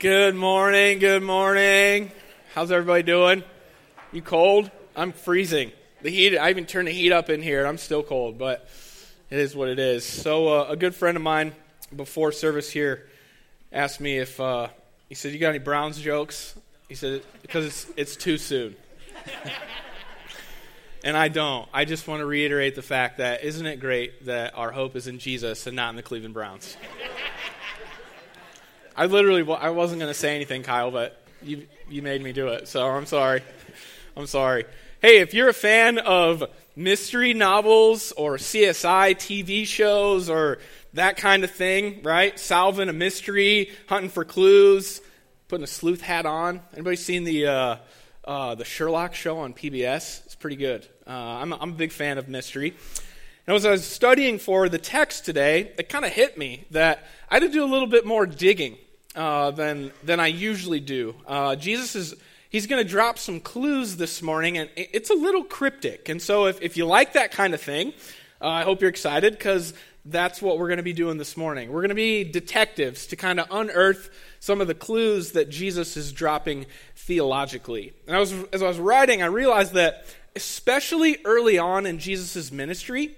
Good morning, good morning. How's everybody doing? You cold? I'm freezing. The heat, I even turned the heat up in here. And I'm still cold, but it is what it is. So, uh, a good friend of mine before service here asked me if, uh, he said, You got any Browns jokes? He said, Because it's, it's too soon. and I don't. I just want to reiterate the fact that isn't it great that our hope is in Jesus and not in the Cleveland Browns? I literally I wasn't going to say anything, Kyle, but you you made me do it. So I'm sorry. I'm sorry. Hey, if you're a fan of mystery novels or CSI TV shows or that kind of thing, right? Solving a mystery, hunting for clues, putting a sleuth hat on. Anybody seen the uh, uh, the Sherlock show on PBS? It's pretty good. Uh, I'm, I'm a big fan of mystery. And as I was studying for the text today, it kind of hit me that I had to do a little bit more digging uh, than, than I usually do. Uh, Jesus is he's going to drop some clues this morning, and it's a little cryptic. And so, if, if you like that kind of thing, uh, I hope you're excited because that's what we're going to be doing this morning. We're going to be detectives to kind of unearth some of the clues that Jesus is dropping theologically. And I was, as I was writing, I realized that, especially early on in Jesus' ministry,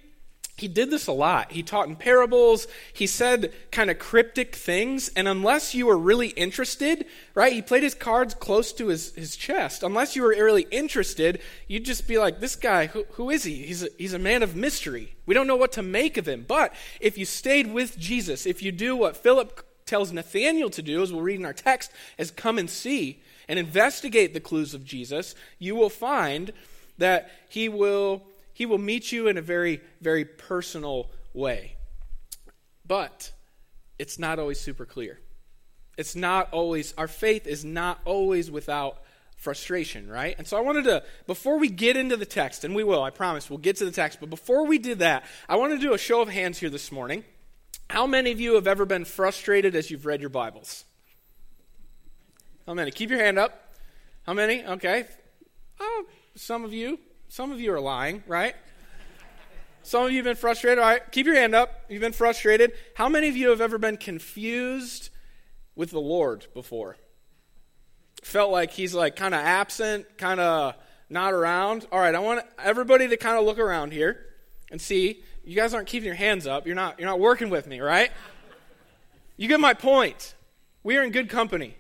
he did this a lot. He taught in parables. He said kind of cryptic things. And unless you were really interested, right, he played his cards close to his, his chest. Unless you were really interested, you'd just be like, this guy, who, who is he? He's a, he's a man of mystery. We don't know what to make of him. But if you stayed with Jesus, if you do what Philip tells Nathanael to do, as we'll read in our text, as come and see and investigate the clues of Jesus, you will find that he will he will meet you in a very, very personal way. But it's not always super clear. It's not always, our faith is not always without frustration, right? And so I wanted to, before we get into the text, and we will, I promise, we'll get to the text, but before we did that, I want to do a show of hands here this morning. How many of you have ever been frustrated as you've read your Bibles? How many? Keep your hand up. How many? Okay. Oh, some of you. Some of you are lying, right? Some of you have been frustrated. All right, keep your hand up. You've been frustrated. How many of you have ever been confused with the Lord before? Felt like he's like kind of absent, kind of not around. All right, I want everybody to kind of look around here and see. You guys aren't keeping your hands up. You're not you're not working with me, right? You get my point. We are in good company.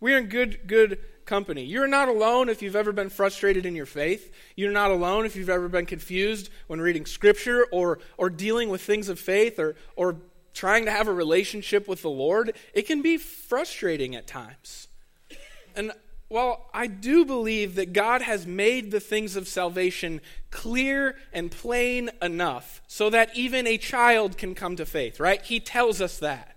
We are in good good company. You're not alone if you've ever been frustrated in your faith. You're not alone if you've ever been confused when reading Scripture or, or dealing with things of faith or, or trying to have a relationship with the Lord. It can be frustrating at times. And while I do believe that God has made the things of salvation clear and plain enough so that even a child can come to faith, right? He tells us that.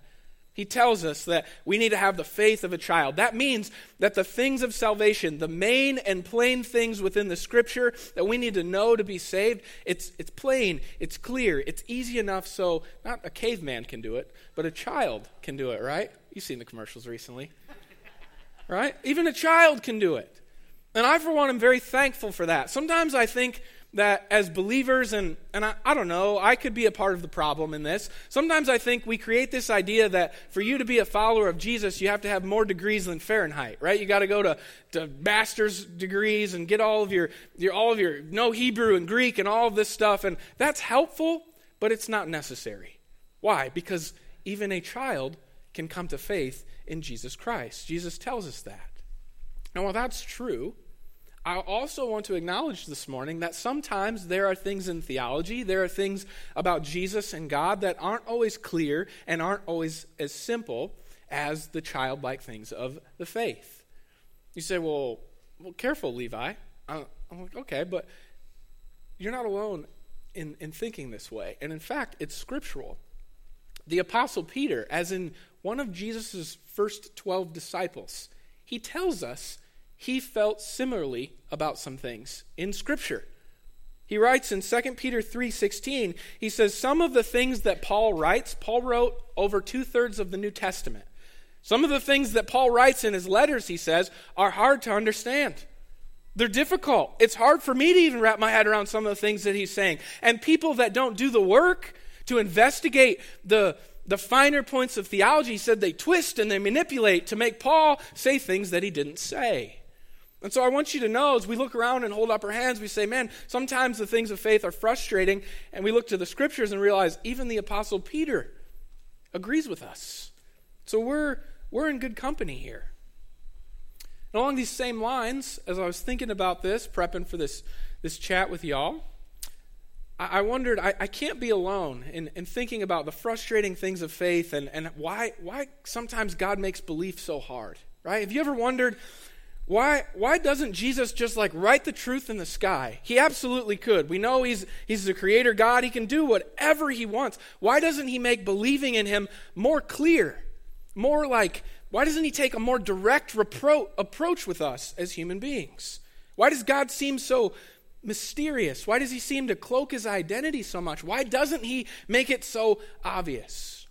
He tells us that we need to have the faith of a child. That means that the things of salvation, the main and plain things within the scripture that we need to know to be saved, it's, it's plain, it's clear, it's easy enough so not a caveman can do it, but a child can do it, right? You've seen the commercials recently, right? Even a child can do it. And I, for one, am very thankful for that. Sometimes I think that as believers, and, and I, I, don't know, I could be a part of the problem in this. Sometimes I think we create this idea that for you to be a follower of Jesus, you have to have more degrees than Fahrenheit, right? You got to go to, to master's degrees and get all of your, your, all of your, know Hebrew and Greek and all of this stuff. And that's helpful, but it's not necessary. Why? Because even a child can come to faith in Jesus Christ. Jesus tells us that. Now, while that's true, I also want to acknowledge this morning that sometimes there are things in theology, there are things about Jesus and God that aren't always clear and aren't always as simple as the childlike things of the faith. You say, well, well careful, Levi. I'm like, okay, but you're not alone in, in thinking this way. And in fact, it's scriptural. The Apostle Peter, as in one of Jesus' first 12 disciples, he tells us he felt similarly about some things in scripture. He writes in 2 Peter 3:16, he says some of the things that Paul writes, Paul wrote over two-thirds of the New Testament. Some of the things that Paul writes in his letters, he says, are hard to understand. They're difficult. It's hard for me to even wrap my head around some of the things that he's saying. And people that don't do the work to investigate the, the finer points of theology, he said they twist and they manipulate to make Paul say things that he didn't say. And so I want you to know as we look around and hold up our hands, we say, man, sometimes the things of faith are frustrating. And we look to the scriptures and realize even the Apostle Peter agrees with us. So we're, we're in good company here. And along these same lines, as I was thinking about this, prepping for this, this chat with y'all, I, I wondered, I, I, can't be alone in, in thinking about the frustrating things of faith and, and why, why sometimes God makes belief so hard, right? Have you ever wondered, why, why doesn't Jesus just like write the truth in the sky? He absolutely could. We know he's, he's the creator God. He can do whatever he wants. Why doesn't he make believing in him more clear? More like, why doesn't he take a more direct repro- approach with us as human beings? Why does God seem so mysterious? Why does he seem to cloak his identity so much? Why doesn't he make it so obvious?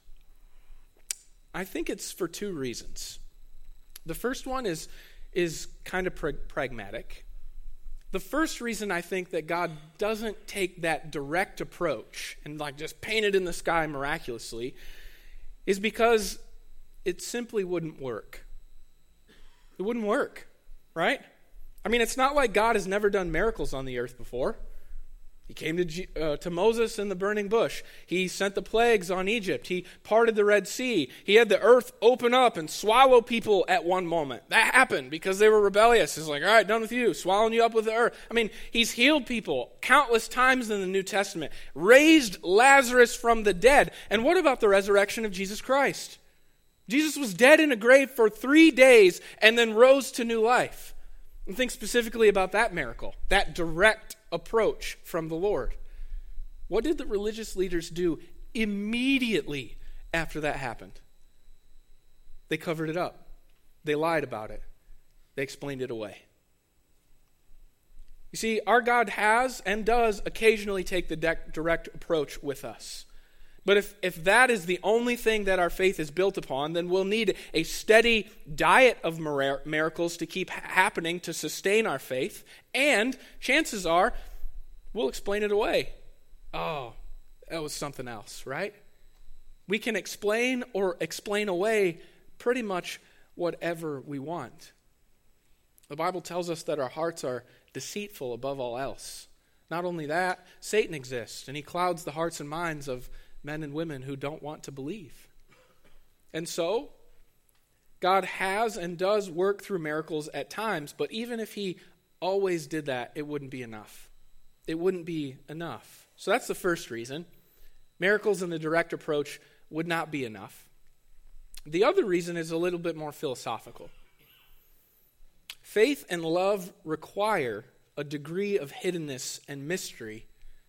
I think it's for two reasons. The first one is is kind of pra- pragmatic. The first reason I think that God doesn't take that direct approach and like just paint it in the sky miraculously is because it simply wouldn't work. It wouldn't work, right? I mean, it's not like God has never done miracles on the earth before. He came to, uh, to Moses in the burning bush. He sent the plagues on Egypt. He parted the Red Sea. He had the earth open up and swallow people at one moment. That happened because they were rebellious. He's like, all right, done with you, swallowing you up with the earth. I mean, he's healed people countless times in the New Testament, raised Lazarus from the dead. And what about the resurrection of Jesus Christ? Jesus was dead in a grave for three days and then rose to new life. And think specifically about that miracle, that direct approach from the Lord. What did the religious leaders do immediately after that happened? They covered it up, they lied about it, they explained it away. You see, our God has and does occasionally take the direct approach with us. But if, if that is the only thing that our faith is built upon, then we'll need a steady diet of miracles to keep happening to sustain our faith. And chances are, we'll explain it away. Oh, that was something else, right? We can explain or explain away pretty much whatever we want. The Bible tells us that our hearts are deceitful above all else. Not only that, Satan exists, and he clouds the hearts and minds of men and women who don't want to believe. And so, God has and does work through miracles at times, but even if He always did that, it wouldn't be enough. It wouldn't be enough. So that's the first reason. Miracles in the direct approach would not be enough. The other reason is a little bit more philosophical. Faith and love require a degree of hiddenness and mystery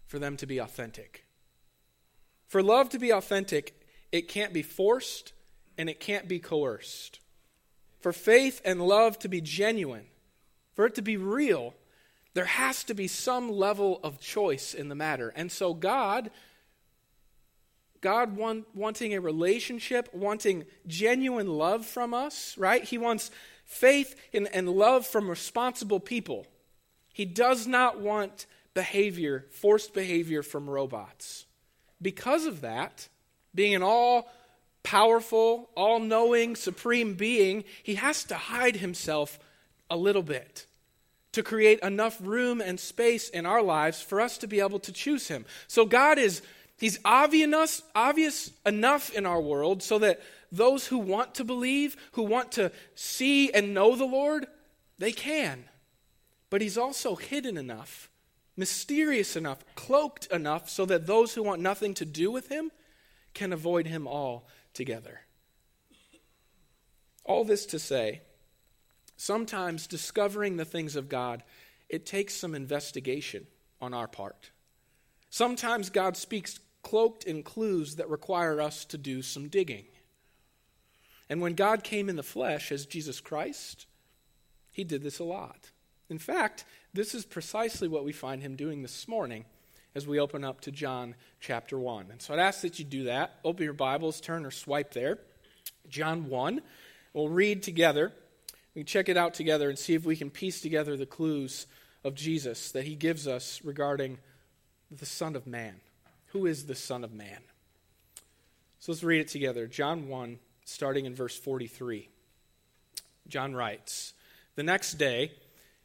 for them to be authentic. For love to be authentic, it can't be forced and it can't be coerced. For faith and love to be genuine, for it to be real, there has to be some level of choice in the matter. And so God God want, wanting a relationship, wanting genuine love from us, right? He wants faith and, and love from responsible people. He does not want behavior, forced behavior from robots. Because of that, being an all powerful, all knowing, supreme being, he has to hide himself a little bit to create enough room and space in our lives for us to be able to choose him. So God is he's obvious, obvious enough in our world so that those who want to believe, who want to see and know the Lord, they can. But he's also hidden enough mysterious enough, cloaked enough, so that those who want nothing to do with him can avoid him altogether. All this to say, sometimes discovering the things of God, it takes some investigation on our part. Sometimes God speaks cloaked in clues that require us to do some digging. And when God came in the flesh as Jesus Christ, he did this a lot. In fact, this is precisely what we find him doing this morning as we open up to John chapter 1. And so I'd ask that you do that. Open your Bibles, turn or swipe there. John 1. We'll read together. We can check it out together and see if we can piece together the clues of Jesus that he gives us regarding the Son of Man. Who is the Son of Man? So let's read it together. John 1, starting in verse 43. John writes The next day,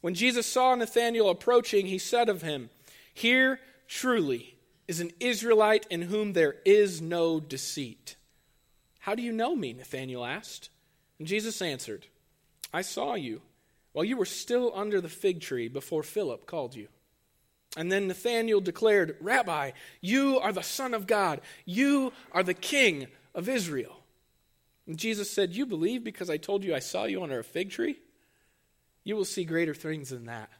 When Jesus saw Nathanael approaching, he said of him, Here truly is an Israelite in whom there is no deceit. How do you know me? Nathanael asked. And Jesus answered, I saw you while you were still under the fig tree before Philip called you. And then Nathanael declared, Rabbi, you are the Son of God. You are the King of Israel. And Jesus said, You believe because I told you I saw you under a fig tree? You will see greater things than that.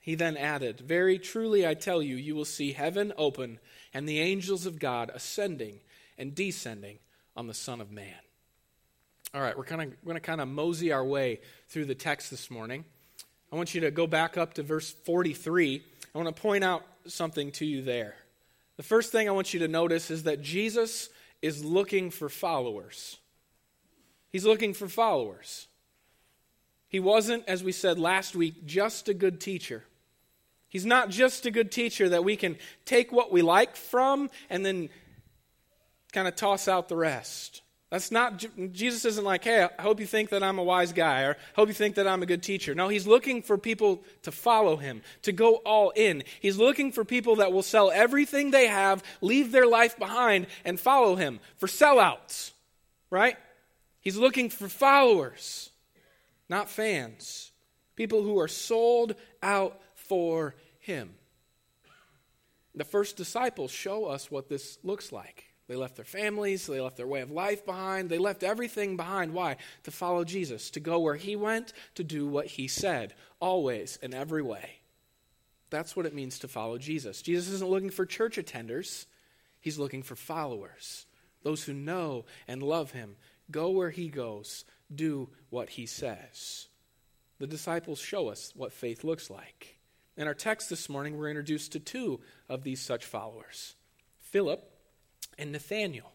He then added, Very truly I tell you, you will see heaven open and the angels of God ascending and descending on the Son of Man. All right, we're, kind of, we're going to kind of mosey our way through the text this morning. I want you to go back up to verse 43 I want to point out something to you there. The first thing I want you to notice is that Jesus is looking for followers. He's looking for followers. He wasn't, as we said last week, just a good teacher. He's not just a good teacher that we can take what we like from and then kind of toss out the rest. That's not, Jesus isn't like, hey, I hope you think that I'm a wise guy, or I hope you think that I'm a good teacher. No, he's looking for people to follow him, to go all in. He's looking for people that will sell everything they have, leave their life behind, and follow him, for sellouts, right? He's looking for followers, not fans. People who are sold out for him. The first disciples show us what this looks like. They left their families, they left their way of life behind, they left everything behind. Why? To follow Jesus, to go where he went, to do what he said, always, in every way. That's what it means to follow Jesus. Jesus isn't looking for church attenders, he's looking for followers, those who know and love him. Go where he goes, do what he says. The disciples show us what faith looks like. In our text this morning, we're introduced to two of these such followers Philip and Nathaniel.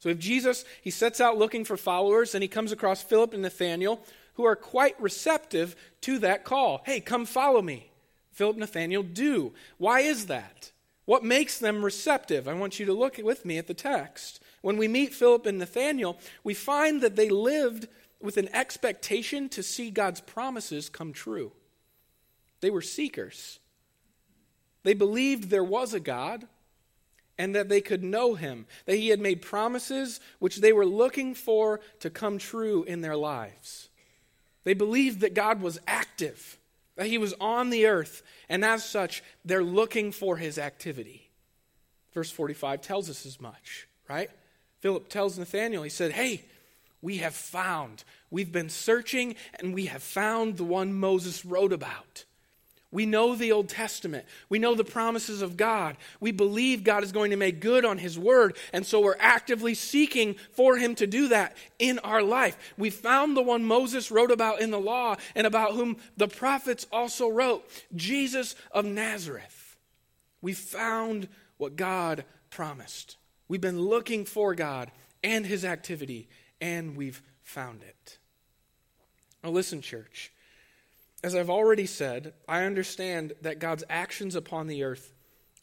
So if Jesus, he sets out looking for followers and he comes across Philip and Nathaniel who are quite receptive to that call. Hey, come follow me. Philip and Nathaniel do. Why is that? What makes them receptive? I want you to look with me at the text. When we meet Philip and Nathaniel, we find that they lived with an expectation to see God's promises come true. They were seekers. They believed there was a God, and that they could know him, that he had made promises which they were looking for to come true in their lives. They believed that God was active, that he was on the earth, and as such, they're looking for his activity. Verse 45 tells us as much, right? Philip tells Nathanael, he said, Hey, we have found, we've been searching, and we have found the one Moses wrote about. We know the Old Testament. We know the promises of God. We believe God is going to make good on His word. And so we're actively seeking for Him to do that in our life. We found the one Moses wrote about in the law and about whom the prophets also wrote Jesus of Nazareth. We found what God promised. We've been looking for God and His activity, and we've found it. Now, listen, church. As I've already said, I understand that God's actions upon the earth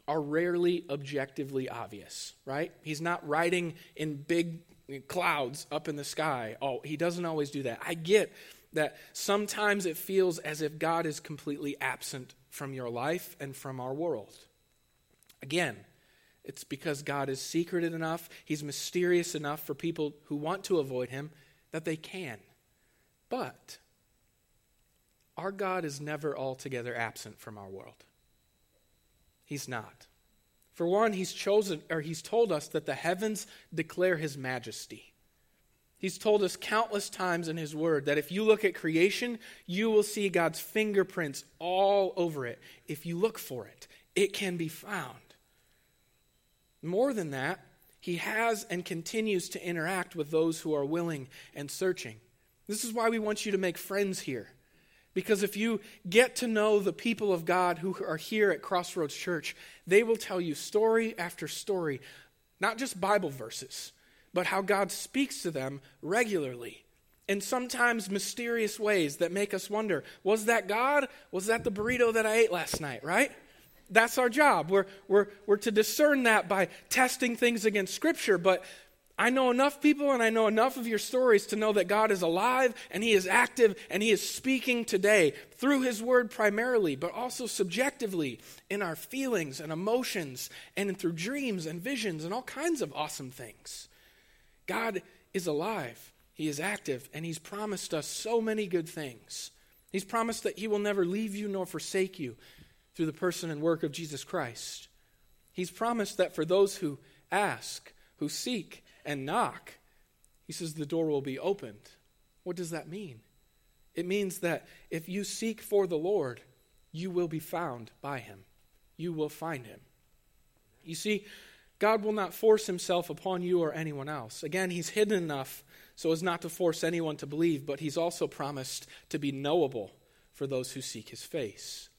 are rarely objectively obvious, right? He's not riding in big clouds up in the sky. Oh, he doesn't always do that. I get that sometimes it feels as if God is completely absent from your life and from our world. Again, it's because God is secreted enough, He's mysterious enough for people who want to avoid Him that they can. But our God is never altogether absent from our world. He's not. For one, he's chosen or he's told us that the heavens declare his majesty. He's told us countless times in his word that if you look at creation, you will see God's fingerprints all over it. If you look for it, it can be found. More than that, He has and continues to interact with those who are willing and searching. This is why we want you to make friends here. Because if you get to know the people of God who are here at Crossroads Church, they will tell you story after story, not just Bible verses, but how God speaks to them regularly in sometimes mysterious ways that make us wonder was that God? Was that the burrito that I ate last night, right? That's our job. We're, we're, we're to discern that by testing things against Scripture, but I know enough people and I know enough of your stories to know that God is alive and He is active and He is speaking today through His Word primarily, but also subjectively in our feelings and emotions and through dreams and visions and all kinds of awesome things. God is alive. He is active, and He's promised us so many good things. He's promised that He will never leave you nor forsake you through the person and work of Jesus Christ. He's promised that for those who ask, who seek, and knock, He says the door will be opened. What does that mean? It means that if you seek for the Lord, you will be found by Him. You will find Him. You see, God will not force Himself upon you or anyone else. Again, He's hidden enough so as not to force anyone to believe, but he's also promised to be knowable for those who seek his face.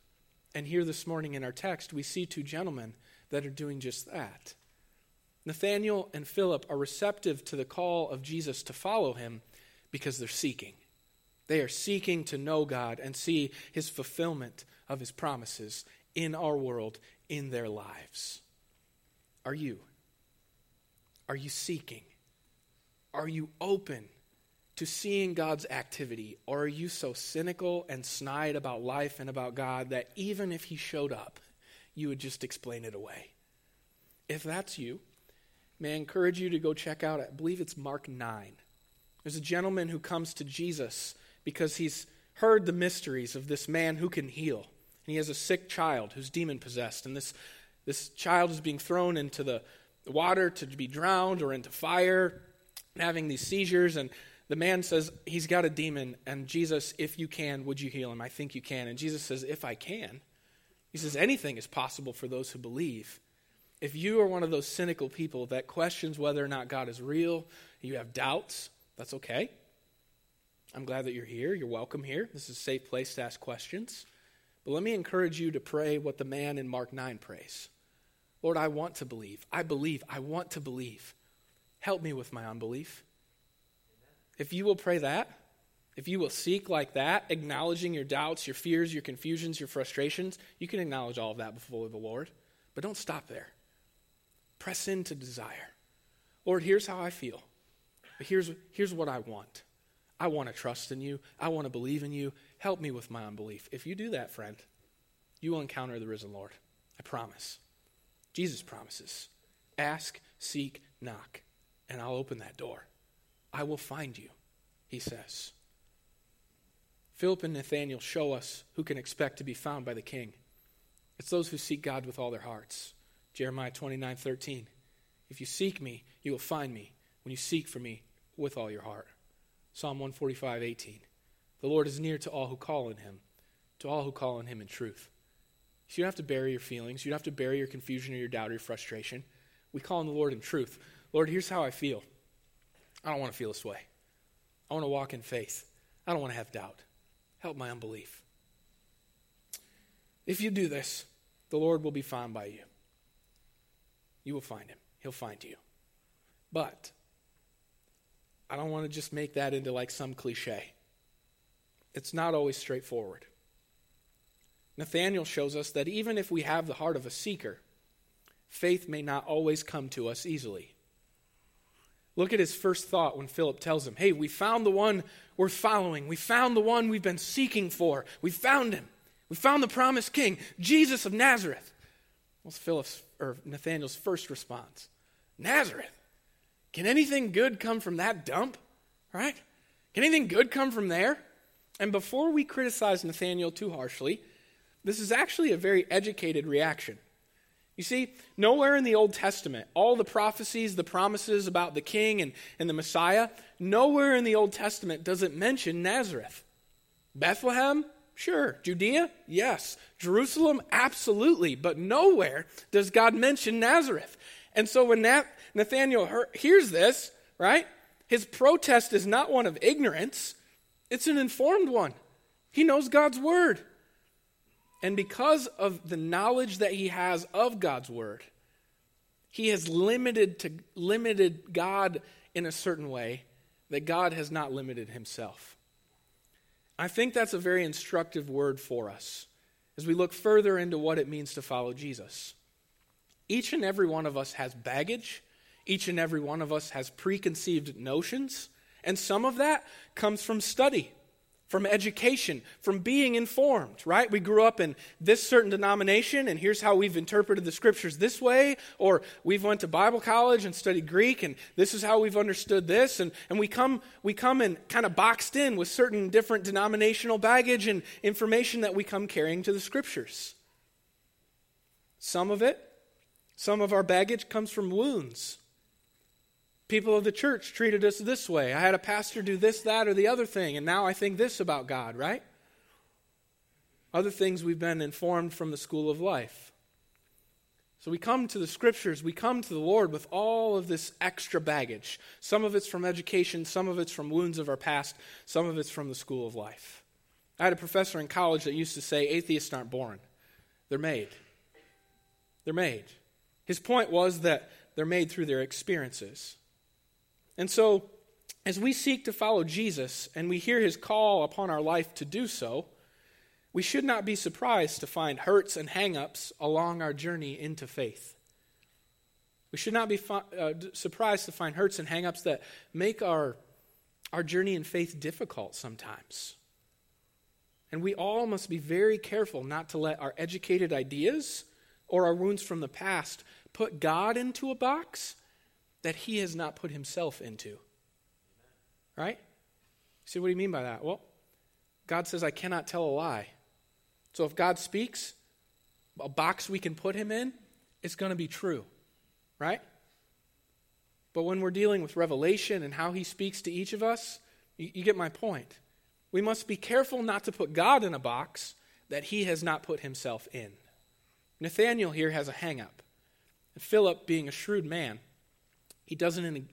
And here this morning in our text, we see two gentlemen that are doing just that. Nathanael and Philip are receptive to the call of Jesus to follow him because they're seeking. They are seeking to know God and see his fulfillment of his promises in our world, in their lives. Are you? Are you seeking? Are you open to seeing God's activity? Or are you so cynical and snide about life and about God that even if He showed up, you would just explain it away? If that's you, may I encourage you to go check out, I believe it's Mark 9. There's a gentleman who comes to Jesus because he's heard the mysteries of this man who can heal. And he has a sick child who's demon possessed. And this, this child is being thrown into the water to be drowned or into fire having these seizures and the man says he's got a demon and jesus if you can would you heal him? I think you can. And jesus says if i can. He says anything is possible for those who believe. If you are one of those cynical people that questions whether or not god is real you have doubts that's okay. I'm glad that you're here. You're welcome here. This is a safe place to ask questions. But let me encourage you to pray what the man in mark 9 prays. Lord i want to believe. I believe. I want to believe. Help me with my unbelief. If you will pray that, if you will seek like that, acknowledging your doubts, your fears, your confusions, your frustrations, you can acknowledge all of that before the Lord. But don't stop there. Press into desire. Lord, here's how I feel. But here's, here's what I want. I want to trust in you. I want to believe in you. Help me with my unbelief. If you do that, friend, you will encounter the risen Lord. I promise. Jesus promises ask, seek, knock and I'll open that door. I will find you, he says. Philip and Nathanael show us who can expect to be found by the king. It's those who seek God with all their hearts. Jeremiah 29 13. If you seek me, you will find me when you seek for me with all your heart. Psalm 145 18. The Lord is near to all who call on him, to all who call on him in truth. So you don't have to bury your feelings. You don't have to bury your confusion or your doubt or your frustration. We call on the Lord in truth. Lord, here's how I feel. I don't want to feel this way. I want to walk in faith. I don't want to have doubt. Help my unbelief. If you do this, the Lord will be found by you. You will find him, he'll find you. But I don't want to just make that into like some cliche. It's not always straightforward. Nathanael shows us that even if we have the heart of a seeker, faith may not always come to us easily. Look at his first thought when Philip tells him, Hey, we found the one we're following. We found the one we've been seeking for. We found him. We found the promised king, Jesus of Nazareth. What's Philip's or Nathaniel's first response? Nazareth. Can anything good come from that dump? Right? Can anything good come from there? And before we criticize Nathaniel too harshly, this is actually a very educated reaction. You see, nowhere in the Old Testament, all the prophecies, the promises about the king and, and the Messiah, nowhere in the Old Testament does it mention Nazareth. Bethlehem? Sure. Judea? Yes. Jerusalem? Absolutely. But nowhere does God mention Nazareth. And so when Nathaniel hears this, right? His protest is not one of ignorance, it's an informed one. He knows God's word. And because of the knowledge that he has of God's word, he has limited to limited God in a certain way that God has not limited himself. I think that's a very instructive word for us as we look further into what it means to follow Jesus. Each and every one of us has baggage, each and every one of us has preconceived notions, and some of that comes from study from education, from being informed, right? We grew up in this certain denomination and here's how we've interpreted the scriptures this way, or we've went to Bible college and studied Greek and this is how we've understood this and, and we come we come and kind of boxed in with certain different denominational baggage and information that we come carrying to the scriptures. Some of it, some of our baggage comes from wounds people of the church treated us this way. I had a pastor do this, that, or the other thing, and now I think this about God, right? Other things we've been informed from the school of life. So we come to the scriptures, we come to the Lord with all of this extra baggage. Some of it's from education, some of it's from wounds of our past, some of it's from the school of life. I had a professor in college that used to say atheists aren't born, they're made. They're made. His point was that they're made through their experiences. And so, as we seek to follow Jesus and we hear his call upon our life to do so, we should not be surprised to find hurts and hangups along our journey into faith. We should not be uh, surprised to find hurts and hangups that make our, our journey in faith difficult sometimes. And we all must be very careful not to let our educated ideas or our wounds from the past put God into a box that he has not put himself into. Right? See, what do you mean by that? Well, God says, I cannot tell a lie. So if God speaks, a box we can put him in, it's going to be true. Right? But when we're dealing with revelation and how he speaks to each of us, you, you get my point. We must be careful not to put God in a box that he has not put himself in. Nathaniel here has a hang up. Philip, being a shrewd man, he doesn't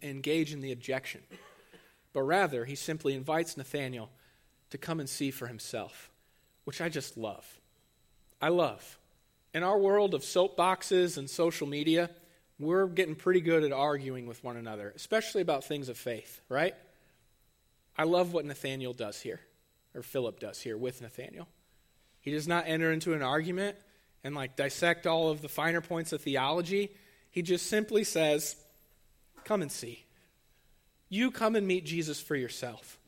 engage in the objection, but rather he simply invites Nathanael to come and see for himself, which I just love. I love. In our world of soapboxes and social media, we're getting pretty good at arguing with one another, especially about things of faith, right? I love what Nathaniel does here, or Philip does here with Nathaniel. He does not enter into an argument and like dissect all of the finer points of theology. He just simply says, Come and see. You come and meet Jesus for yourself.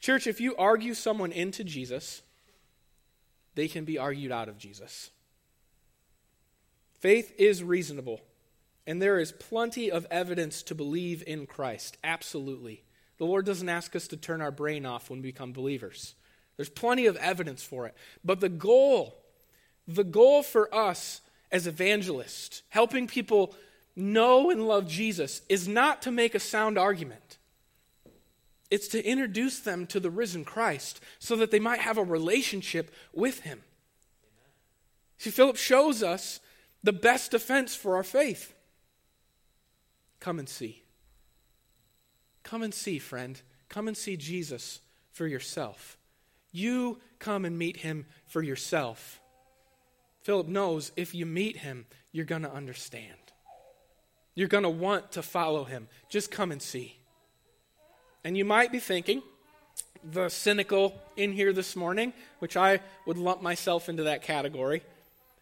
Church, if you argue someone into Jesus, they can be argued out of Jesus. Faith is reasonable, and there is plenty of evidence to believe in Christ. Absolutely. The Lord doesn't ask us to turn our brain off when we become believers. There's plenty of evidence for it. But the goal, the goal for us as evangelists, helping people know and love Jesus is not to make a sound argument. It's to introduce them to the risen Christ so that they might have a relationship with him. See, Philip shows us the best defense for our faith. Come and see. Come and see, friend. Come and see Jesus for yourself. You come and meet him for yourself. Philip knows if you meet him, you're going to understand. You're going to want to follow him. Just come and see. And you might be thinking, the cynical in here this morning, which I would lump myself into that category,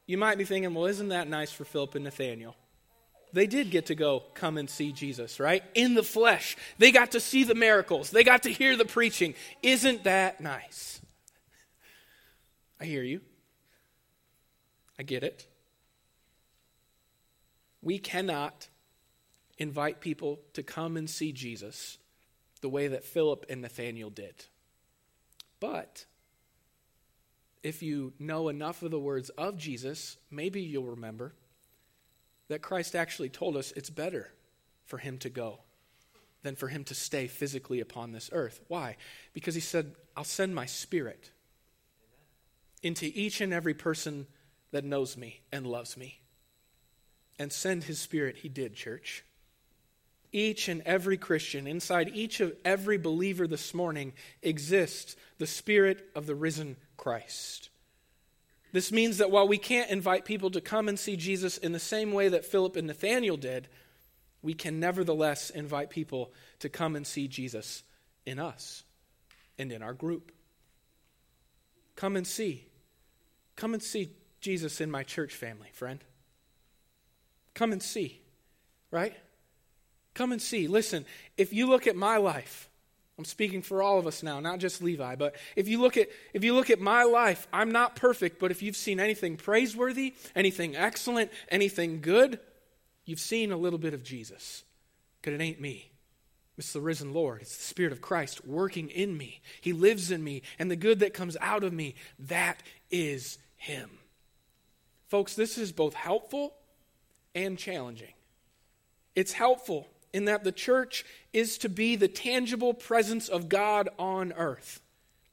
you might be thinking, well, isn't that nice for Philip and Nathaniel? They did get to go come and see Jesus, right? In the flesh. They got to see the miracles. They got to hear the preaching. Isn't that nice? I hear you. I get it. We cannot invite people to come and see Jesus the way that Philip and Nathaniel did. But if you know enough of the words of Jesus, maybe you'll remember that Christ actually told us it's better for him to go than for him to stay physically upon this earth. Why? Because he said, I'll send my spirit into each and every person that knows me and loves me. And send his spirit, he did, church. Each and every Christian, inside each of every believer this morning, exists the spirit of the risen Christ. This means that while we can't invite people to come and see Jesus in the same way that Philip and Nathanael did, we can nevertheless invite people to come and see Jesus in us and in our group. Come and see. Come and see Jesus in my church family, friend. Come and see, right? Come and see. Listen, if you look at my life, I'm speaking for all of us now, not just Levi, but if you look at if you look at my life, I'm not perfect, but if you've seen anything praiseworthy, anything excellent, anything good, you've seen a little bit of Jesus. Because it ain't me. It's the risen Lord. It's the Spirit of Christ working in me. He lives in me, and the good that comes out of me, that is Him. Folks, this is both helpful and challenging. It's helpful in that the church is to be the tangible presence of God on earth.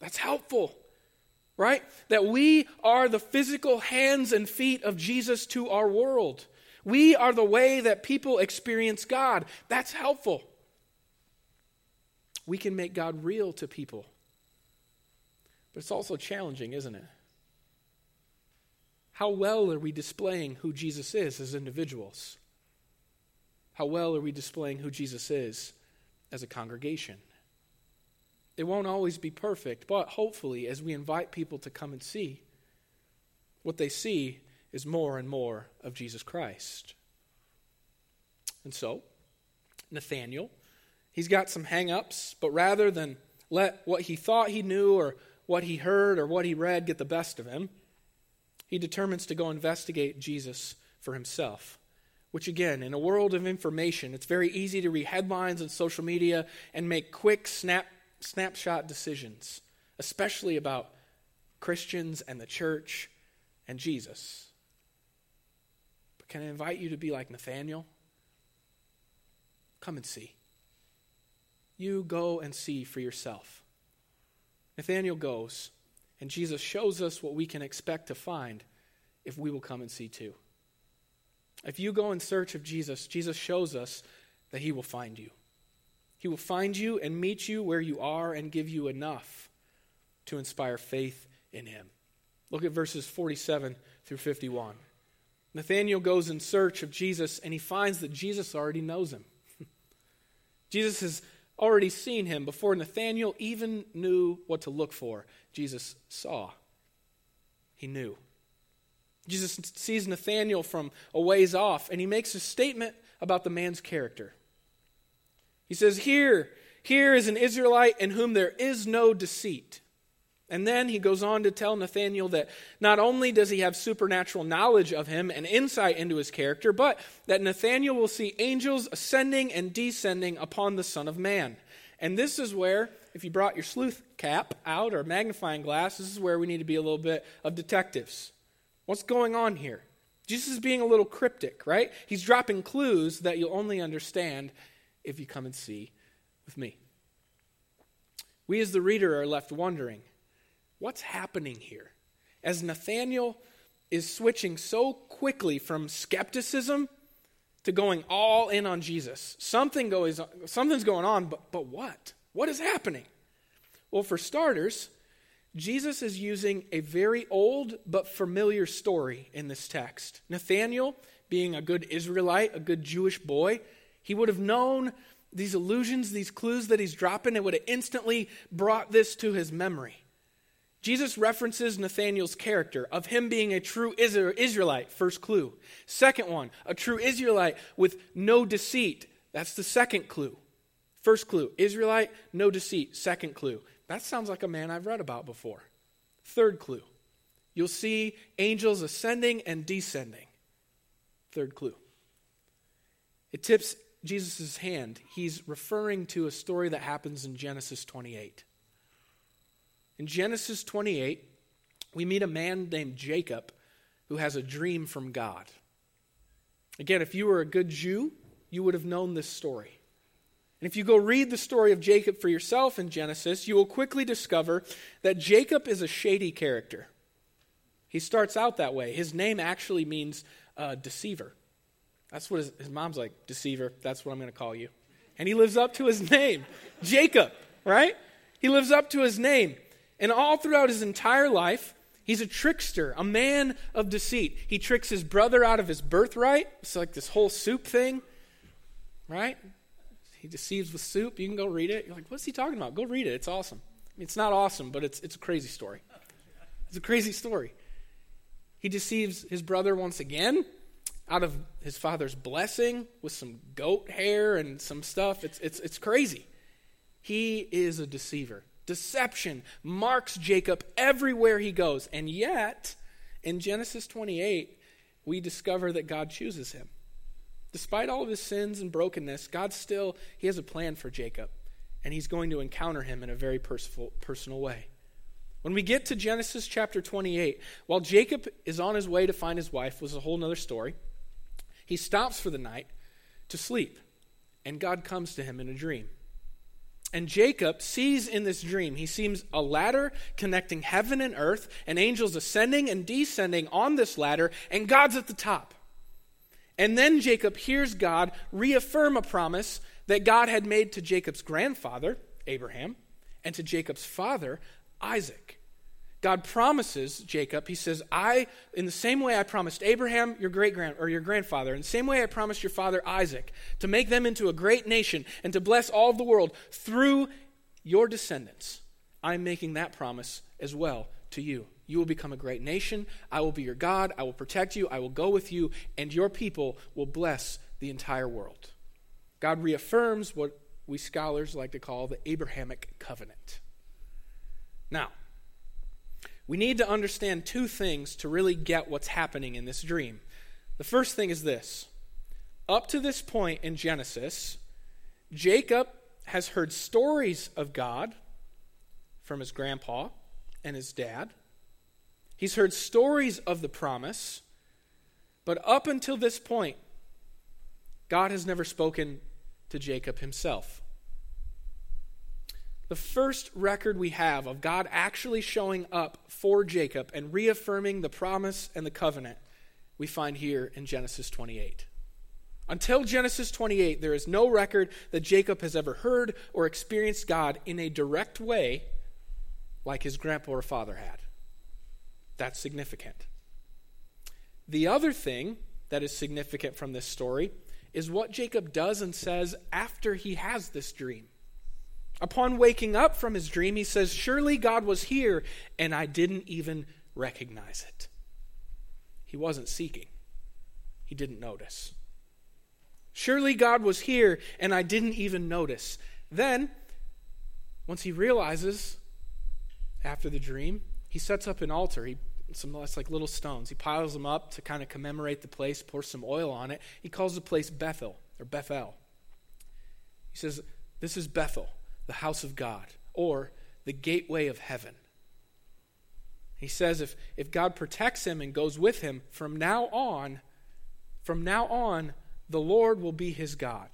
That's helpful, right? That we are the physical hands and feet of Jesus to our world. We are the way that people experience God. That's helpful. We can make God real to people. But it's also challenging, isn't it? How well are we displaying who Jesus is as individuals? How well are we displaying who Jesus is as a congregation? It won't always be perfect, but hopefully, as we invite people to come and see, what they see is more and more of Jesus Christ. And so, Nathaniel, he's got some hang ups, but rather than let what he thought he knew or what he heard or what he read get the best of him, he determines to go investigate Jesus for himself. Which, again, in a world of information, it's very easy to read headlines on social media and make quick snap, snapshot decisions, especially about Christians and the church and Jesus. But can I invite you to be like Nathaniel? Come and see. You go and see for yourself. Nathaniel goes, and Jesus shows us what we can expect to find if we will come and see too. If you go in search of Jesus, Jesus shows us that he will find you. He will find you and meet you where you are and give you enough to inspire faith in him. Look at verses 47 through 51. Nathanael goes in search of Jesus and he finds that Jesus already knows him. Jesus has already seen him before Nathanael even knew what to look for. Jesus saw. He knew. Jesus sees Nathanael from a ways off, and he makes a statement about the man's character. He says, Here, here is an Israelite in whom there is no deceit. And then he goes on to tell Nathanael that not only does he have supernatural knowledge of him and insight into his character, but that Nathanael will see angels ascending and descending upon the Son of Man. And this is where, if you brought your sleuth cap out or magnifying glass, this is where we need to be a little bit of detectives. What's going on here? Jesus is being a little cryptic, right? He's dropping clues that you'll only understand if you come and see with me. We, as the reader, are left wondering what's happening here? As Nathanael is switching so quickly from skepticism to going all in on Jesus, something goes, something's going on, but, but what? What is happening? Well, for starters, Jesus is using a very old but familiar story in this text. Nathanael, being a good Israelite, a good Jewish boy, he would have known these allusions, these clues that he's dropping, it would have instantly brought this to his memory. Jesus references Nathanael's character of him being a true Israelite, first clue. Second one, a true Israelite with no deceit. That's the second clue. First clue, Israelite, no deceit. Second clue, that sounds like a man I've read about before. Third clue you'll see angels ascending and descending. Third clue. It tips Jesus' hand. He's referring to a story that happens in Genesis 28. In Genesis 28, we meet a man named Jacob who has a dream from God. Again, if you were a good Jew, you would have known this story. And if you go read the story of Jacob for yourself in Genesis, you will quickly discover that Jacob is a shady character. He starts out that way. His name actually means uh, deceiver. That's what his, his mom's like, deceiver. That's what I'm going to call you. And he lives up to his name, Jacob, right? He lives up to his name. And all throughout his entire life, he's a trickster, a man of deceit. He tricks his brother out of his birthright. It's like this whole soup thing, right? He deceives with soup. You can go read it. You're like, what's he talking about? Go read it. It's awesome. I mean, it's not awesome, but it's, it's a crazy story. It's a crazy story. He deceives his brother once again out of his father's blessing with some goat hair and some stuff. It's, it's, it's crazy. He is a deceiver. Deception marks Jacob everywhere he goes. And yet, in Genesis 28, we discover that God chooses him. Despite all of his sins and brokenness, God still, he has a plan for Jacob. And he's going to encounter him in a very personal, way. When we get to Genesis chapter 28, while Jacob is on his way to find his wife, was a whole other story. He stops for the night to sleep, and God comes to him in a dream. And Jacob sees in this dream, he sees a ladder connecting heaven and earth, and angels ascending and descending on this ladder, and God's at the top. And then Jacob hears God reaffirm a promise that God had made to Jacob's grandfather, Abraham, and to Jacob's father, Isaac. God promises Jacob, he says, I, in the same way I promised Abraham, your great grand or your grandfather, in the same way I promised your father Isaac, to make them into a great nation and to bless all of the world through your descendants. I'm making that promise as well to you. You will become a great nation. I will be your God. I will protect you. I will go with you, and your people will bless the entire world. God reaffirms what we scholars like to call the Abrahamic covenant. Now, we need to understand two things to really get what's happening in this dream. The first thing is this up to this point in Genesis, Jacob has heard stories of God from his grandpa and his dad. He's heard stories of the promise, but up until this point, God has never spoken to Jacob himself. The first record we have of God actually showing up for Jacob and reaffirming the promise and the covenant we find here in Genesis 28. Until Genesis 28, there is no record that Jacob has ever heard or experienced God in a direct way like his grandpa or father had. That's significant. The other thing that is significant from this story is what Jacob does and says after he has this dream. Upon waking up from his dream, he says, Surely God was here, and I didn't even recognize it. He wasn't seeking, he didn't notice. Surely God was here, and I didn't even notice. Then, once he realizes after the dream, he sets up an altar. He some less like little stones. He piles them up to kind of commemorate the place, pours some oil on it. He calls the place Bethel or Bethel. He says, This is Bethel the house of God or the gateway of heaven. He says if, if God protects him and goes with him, from now on, from now on, the Lord will be his God.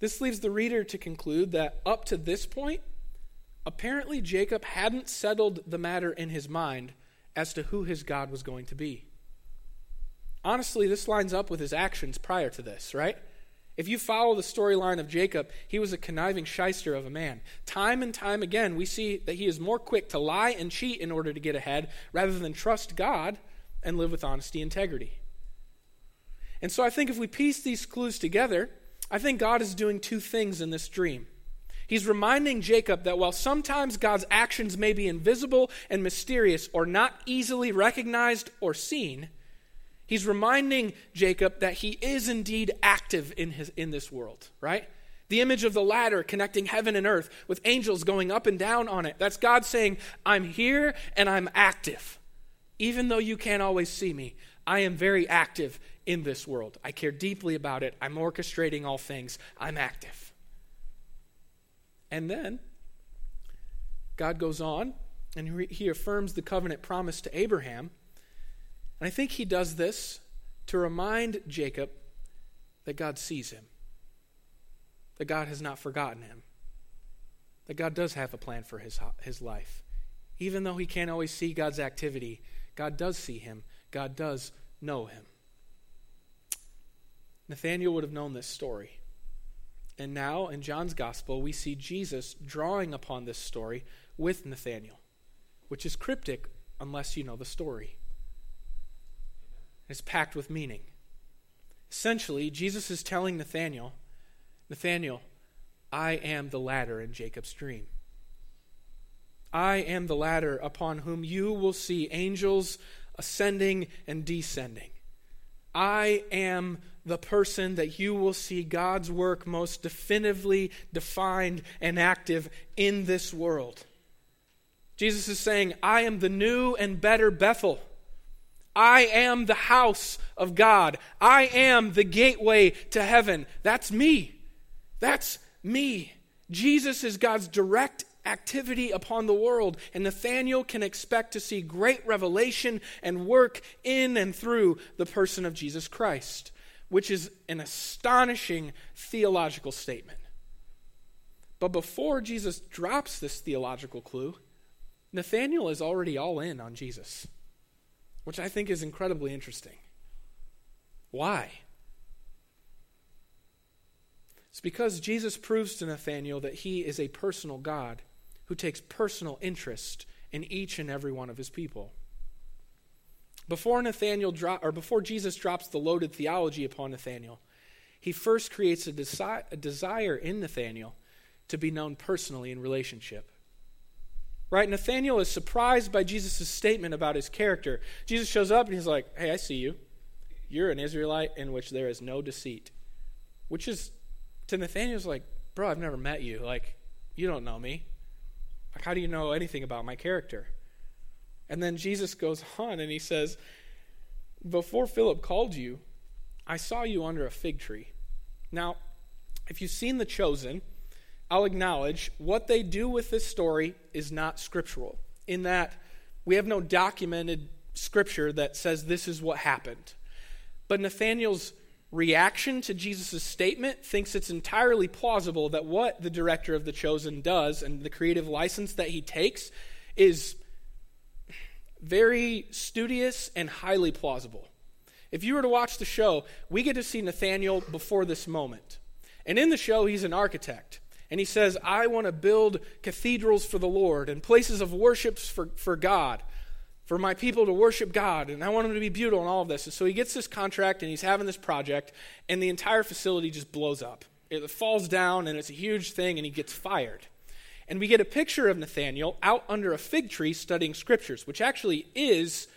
This leaves the reader to conclude that up to this point, apparently Jacob hadn't settled the matter in his mind as to who his God was going to be. Honestly, this lines up with his actions prior to this, right? If you follow the storyline of Jacob, he was a conniving shyster of a man. Time and time again, we see that he is more quick to lie and cheat in order to get ahead rather than trust God and live with honesty and integrity. And so I think if we piece these clues together, I think God is doing two things in this dream. He's reminding Jacob that while sometimes God's actions may be invisible and mysterious or not easily recognized or seen, He's reminding Jacob that he is indeed active in, his, in this world, right? The image of the ladder connecting heaven and earth with angels going up and down on it. That's God saying, I'm here and I'm active. Even though you can't always see me, I am very active in this world. I care deeply about it. I'm orchestrating all things. I'm active. And then God goes on and he affirms the covenant promise to Abraham and I think he does this to remind Jacob that God sees him, that God has not forgotten him, that God does have a plan for his, his life. Even though he can't always see God's activity, God does see him, God does know him. Nathanael would have known this story. And now, in John's gospel, we see Jesus drawing upon this story with Nathanael, which is cryptic unless you know the story. It's packed with meaning. Essentially, Jesus is telling Nathanael, Nathanael, I am the ladder in Jacob's dream. I am the ladder upon whom you will see angels ascending and descending. I am the person that you will see God's work most definitively defined and active in this world. Jesus is saying, I am the new and better Bethel. I am the house of God. I am the gateway to heaven. That's me. That's me. Jesus is God's direct activity upon the world, and Nathanael can expect to see great revelation and work in and through the person of Jesus Christ, which is an astonishing theological statement. But before Jesus drops this theological clue, Nathanael is already all in on Jesus which I think is incredibly interesting. Why? It's because Jesus proves to Nathanael that he is a personal God who takes personal interest in each and every one of his people. Before Nathanael dro- or before Jesus drops the loaded theology upon Nathanael, he first creates a, desi- a desire in Nathanael to be known personally in relationship. Right? Nathanael is surprised by Jesus' statement about his character. Jesus shows up and he's like, Hey, I see you. You're an Israelite in which there is no deceit. Which is, to Nathanael's like, Bro, I've never met you. Like, you don't know me. Like, how do you know anything about my character? And then Jesus goes on and he says, Before Philip called you, I saw you under a fig tree. Now, if you've seen The Chosen, I'll acknowledge what they do with this story is not scriptural, in that we have no documented scripture that says this is what happened. But Nathanael's reaction to Jesus' statement thinks it's entirely plausible that what the director of The Chosen does and the creative license that he takes is very studious and highly plausible. If you were to watch the show, we get to see Nathaniel before this moment. And in the show, he's an architect. And he says, I want to build cathedrals for the Lord and places of worship for, for God, for my people to worship God. And I want them to be beautiful and all of this. And so he gets this contract and he's having this project, and the entire facility just blows up. It falls down and it's a huge thing, and he gets fired. And we get a picture of Nathanael out under a fig tree studying scriptures, which actually is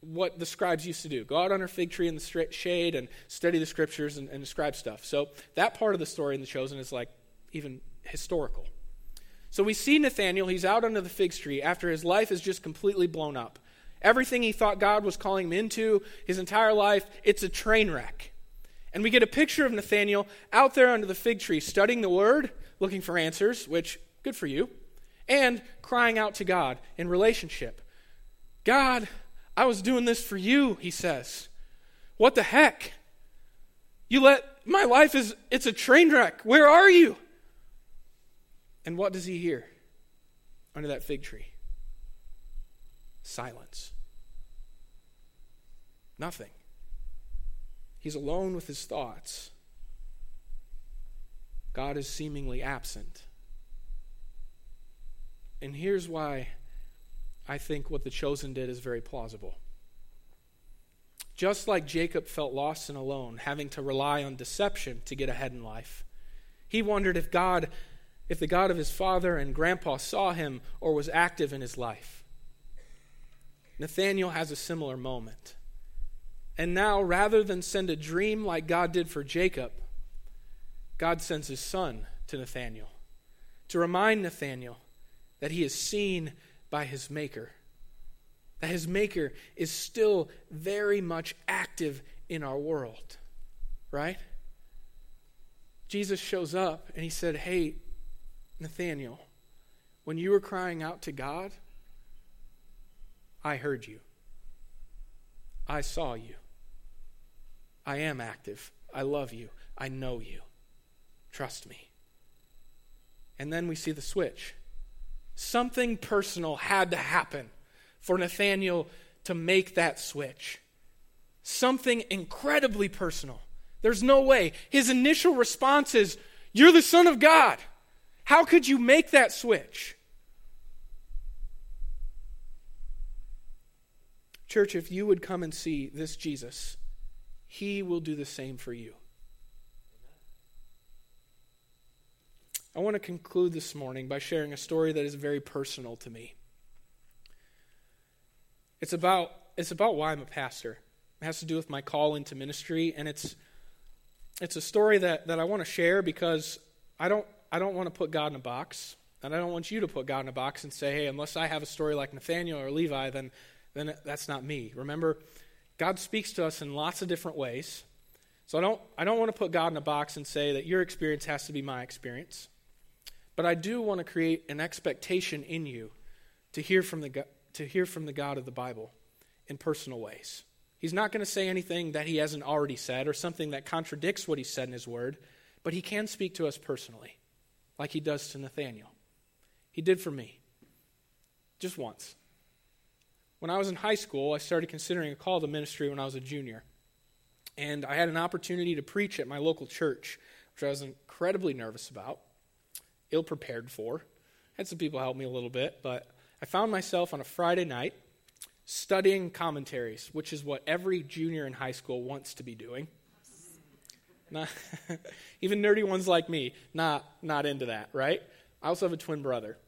what the scribes used to do go out under a fig tree in the shade and study the scriptures and, and describe stuff. So that part of the story in The Chosen is like even historical. So we see Nathanael, he's out under the fig tree after his life is just completely blown up. Everything he thought God was calling him into, his entire life, it's a train wreck. And we get a picture of Nathanael out there under the fig tree, studying the word, looking for answers, which, good for you, and crying out to God in relationship. God, I was doing this for you, he says. What the heck? You let my life is it's a train wreck. Where are you? And what does he hear under that fig tree? Silence. Nothing. He's alone with his thoughts. God is seemingly absent. And here's why I think what the chosen did is very plausible. Just like Jacob felt lost and alone, having to rely on deception to get ahead in life, he wondered if God if the God of his father and grandpa saw him or was active in his life. Nathanael has a similar moment. And now, rather than send a dream like God did for Jacob, God sends his son to Nathanael to remind Nathanael that he is seen by his Maker, that his Maker is still very much active in our world, right? Jesus shows up and he said, Hey, Nathanael, when you were crying out to God, I heard you. I saw you. I am active. I love you. I know you. Trust me. And then we see the switch. Something personal had to happen for Nathanael to make that switch. Something incredibly personal There's no way. His initial response is, You're the Son of God. How could you make that switch? Church, if you would come and see this Jesus, he will do the same for you. I want to conclude this morning by sharing a story that is very personal to me. It's about, it's about why I'm a pastor. It has to do with my call into ministry, and it's, it's a story that, that I want to share because I don't, I don't want to put God in a box, and I don't want you to put God in a box and say, hey, unless I have a story like Nathaniel or Levi, then then that's not me. Remember, God speaks to us in lots of different ways. So I don't, I don't want to put God in a box and say that your experience has to be my experience. But I do want to create an expectation in you to hear from the, to hear from the God of the Bible in personal ways. He's not going to say anything that he hasn't already said or something that contradicts what he said in his word, but he can speak to us personally, like he does to Nathaniel. He did for me, just once. When I was in high school, I started considering a call to ministry when I was a junior. And I had an opportunity to preach at my local church, which I was incredibly nervous about, ill prepared for. Had some people help me a little bit, but I found myself on a Friday night studying commentaries, which is what every junior in high school wants to be doing. Not, even nerdy ones like me, not, not into that, right? I also have a twin brother.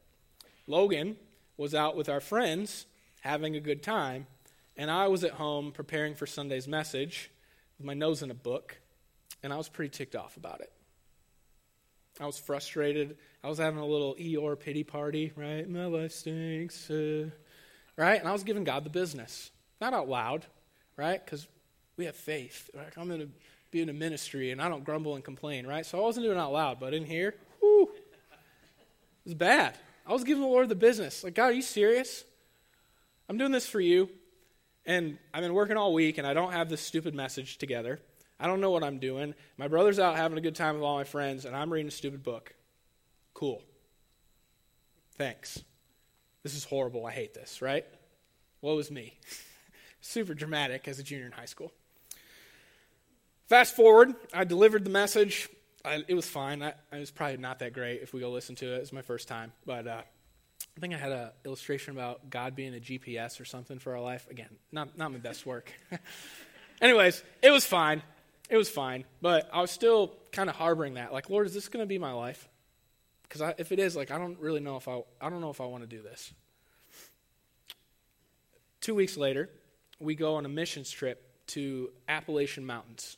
Logan was out with our friends having a good time, and I was at home preparing for Sunday's message with my nose in a book, and I was pretty ticked off about it. I was frustrated. I was having a little Eeyore pity party, right? My life stinks, uh, right? And I was giving God the business, not out loud, right? Because we have faith. Right? I'm going to be in a ministry, and I don't grumble and complain, right? So I wasn't doing it out loud, but in here, it was bad. I was giving the Lord the business. Like, God, are you serious? I'm doing this for you, and I've been working all week, and I don't have this stupid message together. I don't know what I'm doing. My brother's out having a good time with all my friends, and I'm reading a stupid book. Cool. Thanks. This is horrible. I hate this, right? What was me? Super dramatic as a junior in high school. Fast forward, I delivered the message. I, it was fine. I, it was probably not that great if we go listen to it. It was my first time. But uh, I think I had an illustration about God being a GPS or something for our life. Again, not, not my best work. Anyways, it was fine. It was fine. But I was still kind of harboring that. Like, Lord, is this going to be my life? Because if it is, like, I don't really know if I, I don't know if I want to do this. Two weeks later, we go on a missions trip to Appalachian Mountains.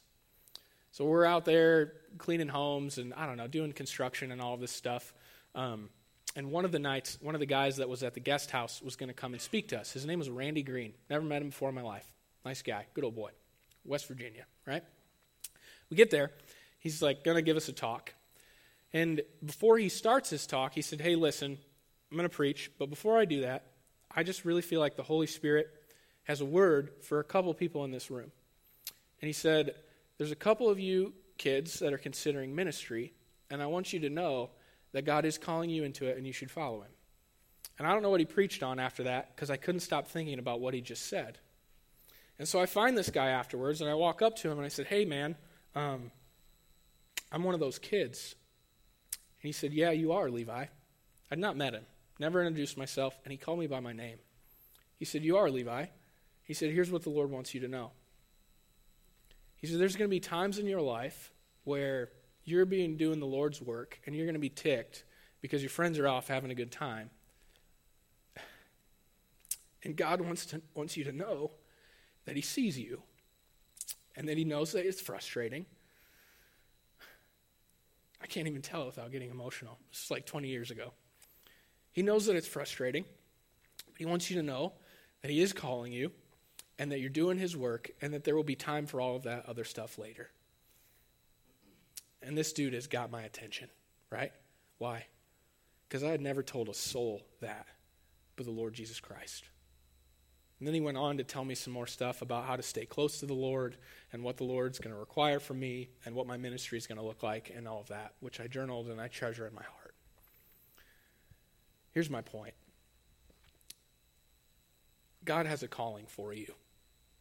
So we're out there cleaning homes and, I don't know, doing construction and all of this stuff. Um, and one of the nights, one of the guys that was at the guest house was going to come and speak to us. His name was Randy Green. Never met him before in my life. Nice guy, good old boy. West Virginia, right? We get there. He's like going to give us a talk. And before he starts his talk, he said, Hey, listen, I'm going to preach, but before I do that, I just really feel like the Holy Spirit has a word for a couple people in this room. And he said, There's a couple of you kids that are considering ministry, and I want you to know that God is calling you into it and you should follow him. And I don't know what he preached on after that because I couldn't stop thinking about what he just said. And so I find this guy afterwards and I walk up to him and I said, Hey, man, um, I'm one of those kids. And he said, Yeah, you are, Levi. I'd not met him, never introduced myself, and he called me by my name. He said, You are, Levi. He said, Here's what the Lord wants you to know. He said, There's going to be times in your life where you're being doing the Lord's work and you're going to be ticked because your friends are off having a good time. And God wants to wants you to know that he sees you and that he knows that it's frustrating. I can't even tell without getting emotional. It's like 20 years ago. He knows that it's frustrating. But he wants you to know that he is calling you and that you're doing his work and that there will be time for all of that other stuff later. And this dude has got my attention, right? Why? Because I had never told a soul that but the Lord Jesus Christ. And then he went on to tell me some more stuff about how to stay close to the Lord and what the Lord's going to require from me and what my ministry is going to look like and all of that, which I journaled and I treasure in my heart. Here's my point God has a calling for you.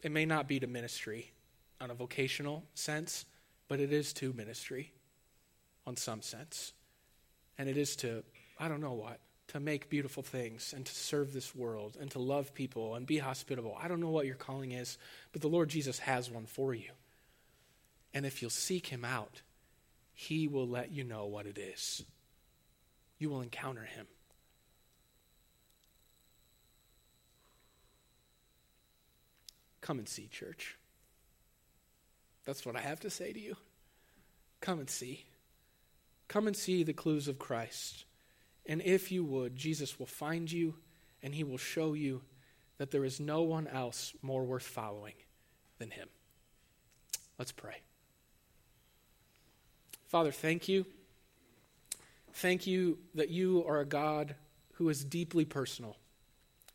It may not be to ministry on a vocational sense, but it is to ministry on some sense. And it is to, I don't know what, to make beautiful things and to serve this world and to love people and be hospitable. I don't know what your calling is, but the Lord Jesus has one for you. And if you'll seek him out, he will let you know what it is. You will encounter him. Come and see, church. That's what I have to say to you. Come and see. Come and see the clues of Christ. And if you would, Jesus will find you and he will show you that there is no one else more worth following than him. Let's pray. Father, thank you. Thank you that you are a God who is deeply personal.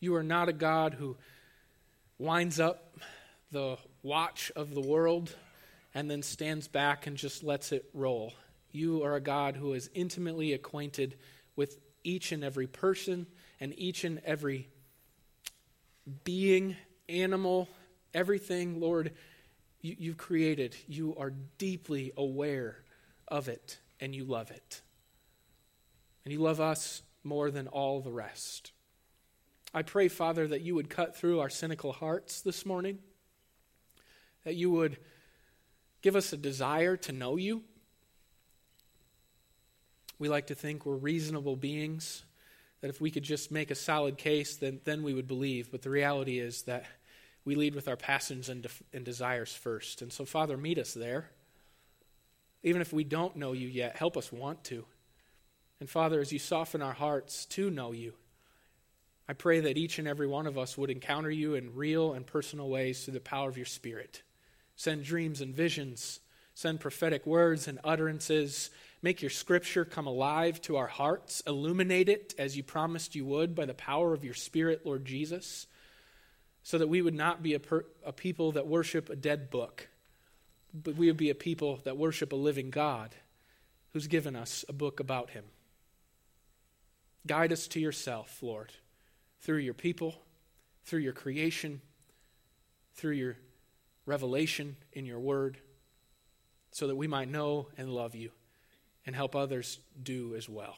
You are not a God who winds up the watch of the world and then stands back and just lets it roll. You are a God who is intimately acquainted with each and every person and each and every being, animal, everything, Lord, you, you've created. You are deeply aware of it and you love it. And you love us more than all the rest. I pray, Father, that you would cut through our cynical hearts this morning, that you would give us a desire to know you. We like to think we're reasonable beings, that if we could just make a solid case, then, then we would believe. But the reality is that we lead with our passions and, and desires first. And so, Father, meet us there. Even if we don't know you yet, help us want to. And Father, as you soften our hearts to know you, I pray that each and every one of us would encounter you in real and personal ways through the power of your Spirit. Send dreams and visions, send prophetic words and utterances. Make your scripture come alive to our hearts. Illuminate it as you promised you would by the power of your Spirit, Lord Jesus, so that we would not be a, per- a people that worship a dead book, but we would be a people that worship a living God who's given us a book about him. Guide us to yourself, Lord through your people, through your creation, through your revelation in your word, so that we might know and love you and help others do as well.